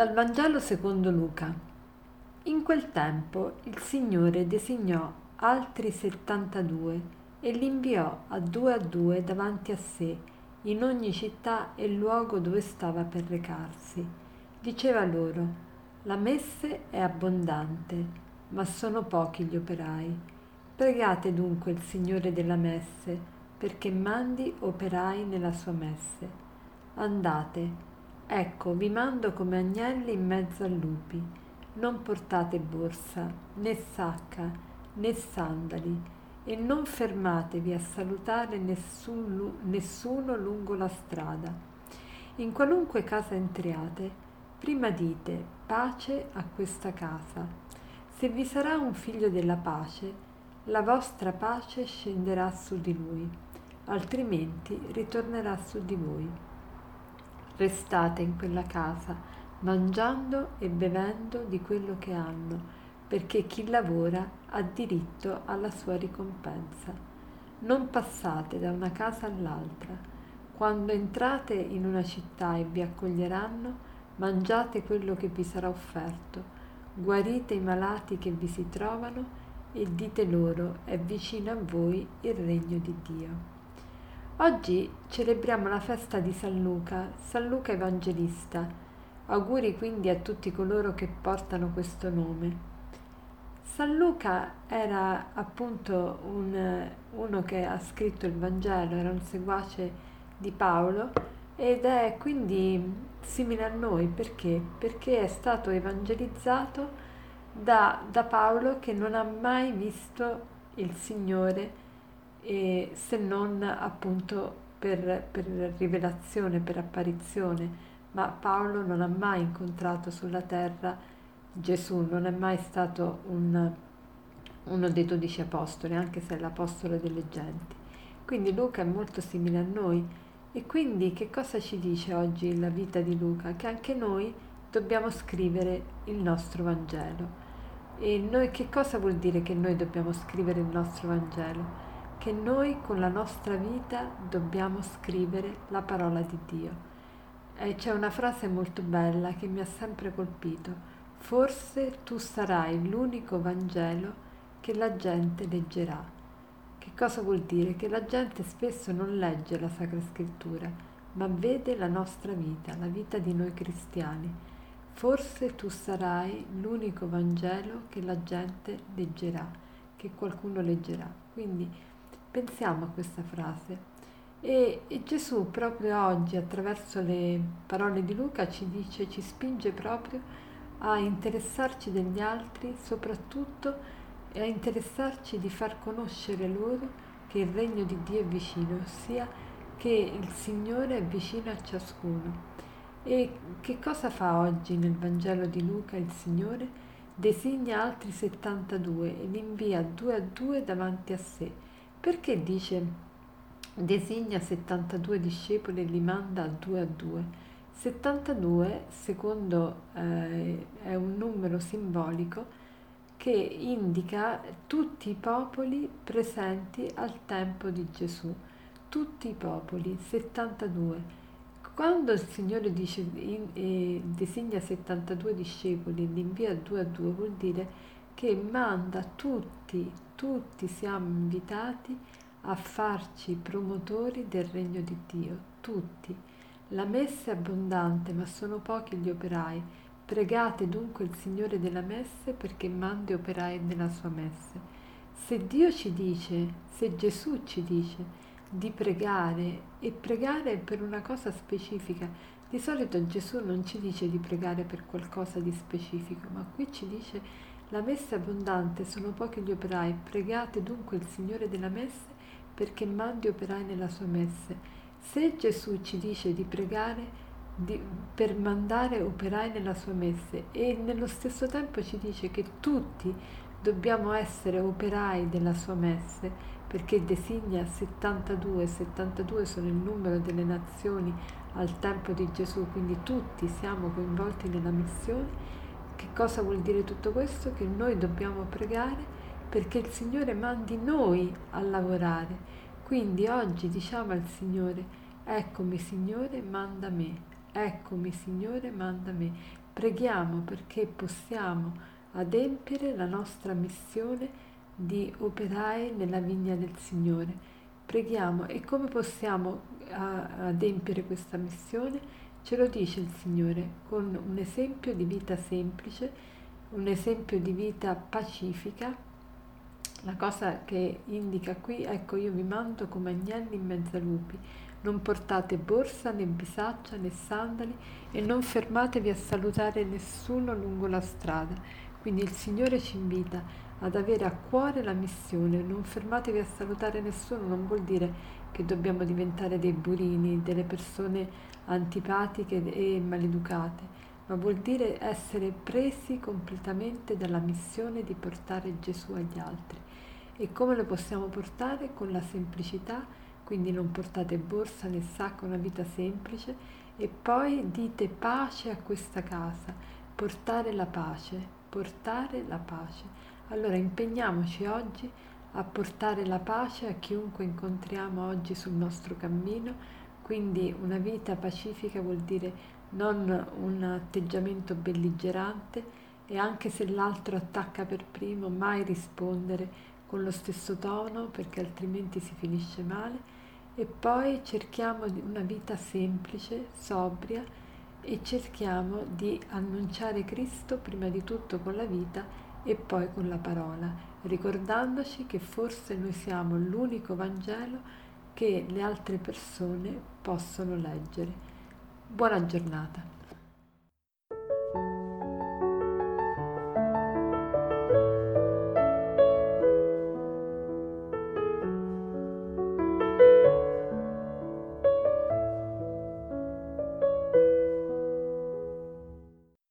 Dal Vangelo secondo Luca. In quel tempo il Signore designò altri settantadue e li inviò a due a due davanti a sé in ogni città e luogo dove stava per recarsi. Diceva loro, la messe è abbondante, ma sono pochi gli operai. Pregate dunque il Signore della messe perché mandi operai nella sua messe. Andate, Ecco, vi mando come agnelli in mezzo a lupi. Non portate borsa, né sacca, né sandali, e non fermatevi a salutare nessun, nessuno lungo la strada. In qualunque casa entriate, prima dite pace a questa casa. Se vi sarà un figlio della pace, la vostra pace scenderà su di lui, altrimenti ritornerà su di voi restate in quella casa, mangiando e bevendo di quello che hanno, perché chi lavora ha diritto alla sua ricompensa. Non passate da una casa all'altra. Quando entrate in una città e vi accoglieranno, mangiate quello che vi sarà offerto, guarite i malati che vi si trovano e dite loro è vicino a voi il regno di Dio. Oggi celebriamo la festa di San Luca, San Luca Evangelista. Auguri quindi a tutti coloro che portano questo nome. San Luca era appunto un, uno che ha scritto il Vangelo, era un seguace di Paolo ed è quindi simile a noi perché? Perché è stato evangelizzato da, da Paolo che non ha mai visto il Signore e se non appunto per, per rivelazione, per apparizione, ma Paolo non ha mai incontrato sulla terra Gesù, non è mai stato un, uno dei dodici apostoli, anche se è l'apostolo delle genti. Quindi Luca è molto simile a noi e quindi che cosa ci dice oggi la vita di Luca? Che anche noi dobbiamo scrivere il nostro Vangelo. E noi, che cosa vuol dire che noi dobbiamo scrivere il nostro Vangelo? Che noi con la nostra vita dobbiamo scrivere la parola di Dio. E c'è una frase molto bella che mi ha sempre colpito. Forse tu sarai l'unico Vangelo che la gente leggerà. Che cosa vuol dire? Che la gente spesso non legge la Sacra Scrittura, ma vede la nostra vita, la vita di noi cristiani. Forse tu sarai l'unico Vangelo che la gente leggerà, che qualcuno leggerà. Quindi Pensiamo a questa frase. E, e, Gesù proprio oggi, attraverso le parole di Luca, ci dice, ci spinge proprio a interessarci degli altri, soprattutto a interessarci di far conoscere loro che il regno di Dio è vicino, ossia che il Signore è vicino a ciascuno. E che cosa fa oggi nel Vangelo di Luca il Signore? Designa altri 72 e li invia due a due davanti a sé perché dice designa 72 discepoli e li manda a due a due? 72, secondo, eh, è un numero simbolico che indica tutti i popoli presenti al tempo di Gesù. Tutti i popoli, 72. Quando il Signore dice in, eh, designa 72 discepoli e li invia due a due, vuol dire che manda tutti, tutti siamo invitati a farci promotori del regno di Dio, tutti. La messa è abbondante, ma sono pochi gli operai. Pregate dunque il Signore della messe perché mandi operai nella sua messe. Se Dio ci dice, se Gesù ci dice di pregare e pregare per una cosa specifica, di solito Gesù non ci dice di pregare per qualcosa di specifico, ma qui ci dice la messa è abbondante, sono pochi gli operai, pregate dunque il Signore della messe perché mandi operai nella sua messe. Se Gesù ci dice di pregare di, per mandare operai nella sua messe e nello stesso tempo ci dice che tutti dobbiamo essere operai della sua messe perché designa 72, 72 sono il numero delle nazioni al tempo di Gesù, quindi tutti siamo coinvolti nella missione che cosa vuol dire tutto questo? Che noi dobbiamo pregare perché il Signore mandi noi a lavorare. Quindi oggi diciamo al Signore, eccomi Signore, manda me, eccomi Signore, manda me, Preghiamo perché possiamo adempiere la nostra missione di operai nella vigna del Signore. Preghiamo e come possiamo adempiere questa missione? Ce lo dice il Signore con un esempio di vita semplice, un esempio di vita pacifica. La cosa che indica qui, ecco io vi mando come agnelli in mezzo a lupi, non portate borsa né bisaccia né sandali e non fermatevi a salutare nessuno lungo la strada. Quindi il Signore ci invita ad avere a cuore la missione, non fermatevi a salutare nessuno, non vuol dire che dobbiamo diventare dei burini, delle persone antipatiche e maleducate, ma vuol dire essere presi completamente dalla missione di portare Gesù agli altri. E come lo possiamo portare? Con la semplicità quindi non portate borsa né sacco, una vita semplice e poi dite pace a questa casa, portare la pace, portare la pace. Allora impegniamoci oggi a portare la pace a chiunque incontriamo oggi sul nostro cammino, quindi una vita pacifica vuol dire non un atteggiamento belligerante e anche se l'altro attacca per primo mai rispondere con lo stesso tono perché altrimenti si finisce male. E poi cerchiamo una vita semplice, sobria e cerchiamo di annunciare Cristo prima di tutto con la vita e poi con la parola, ricordandoci che forse noi siamo l'unico Vangelo che le altre persone possono leggere. Buona giornata.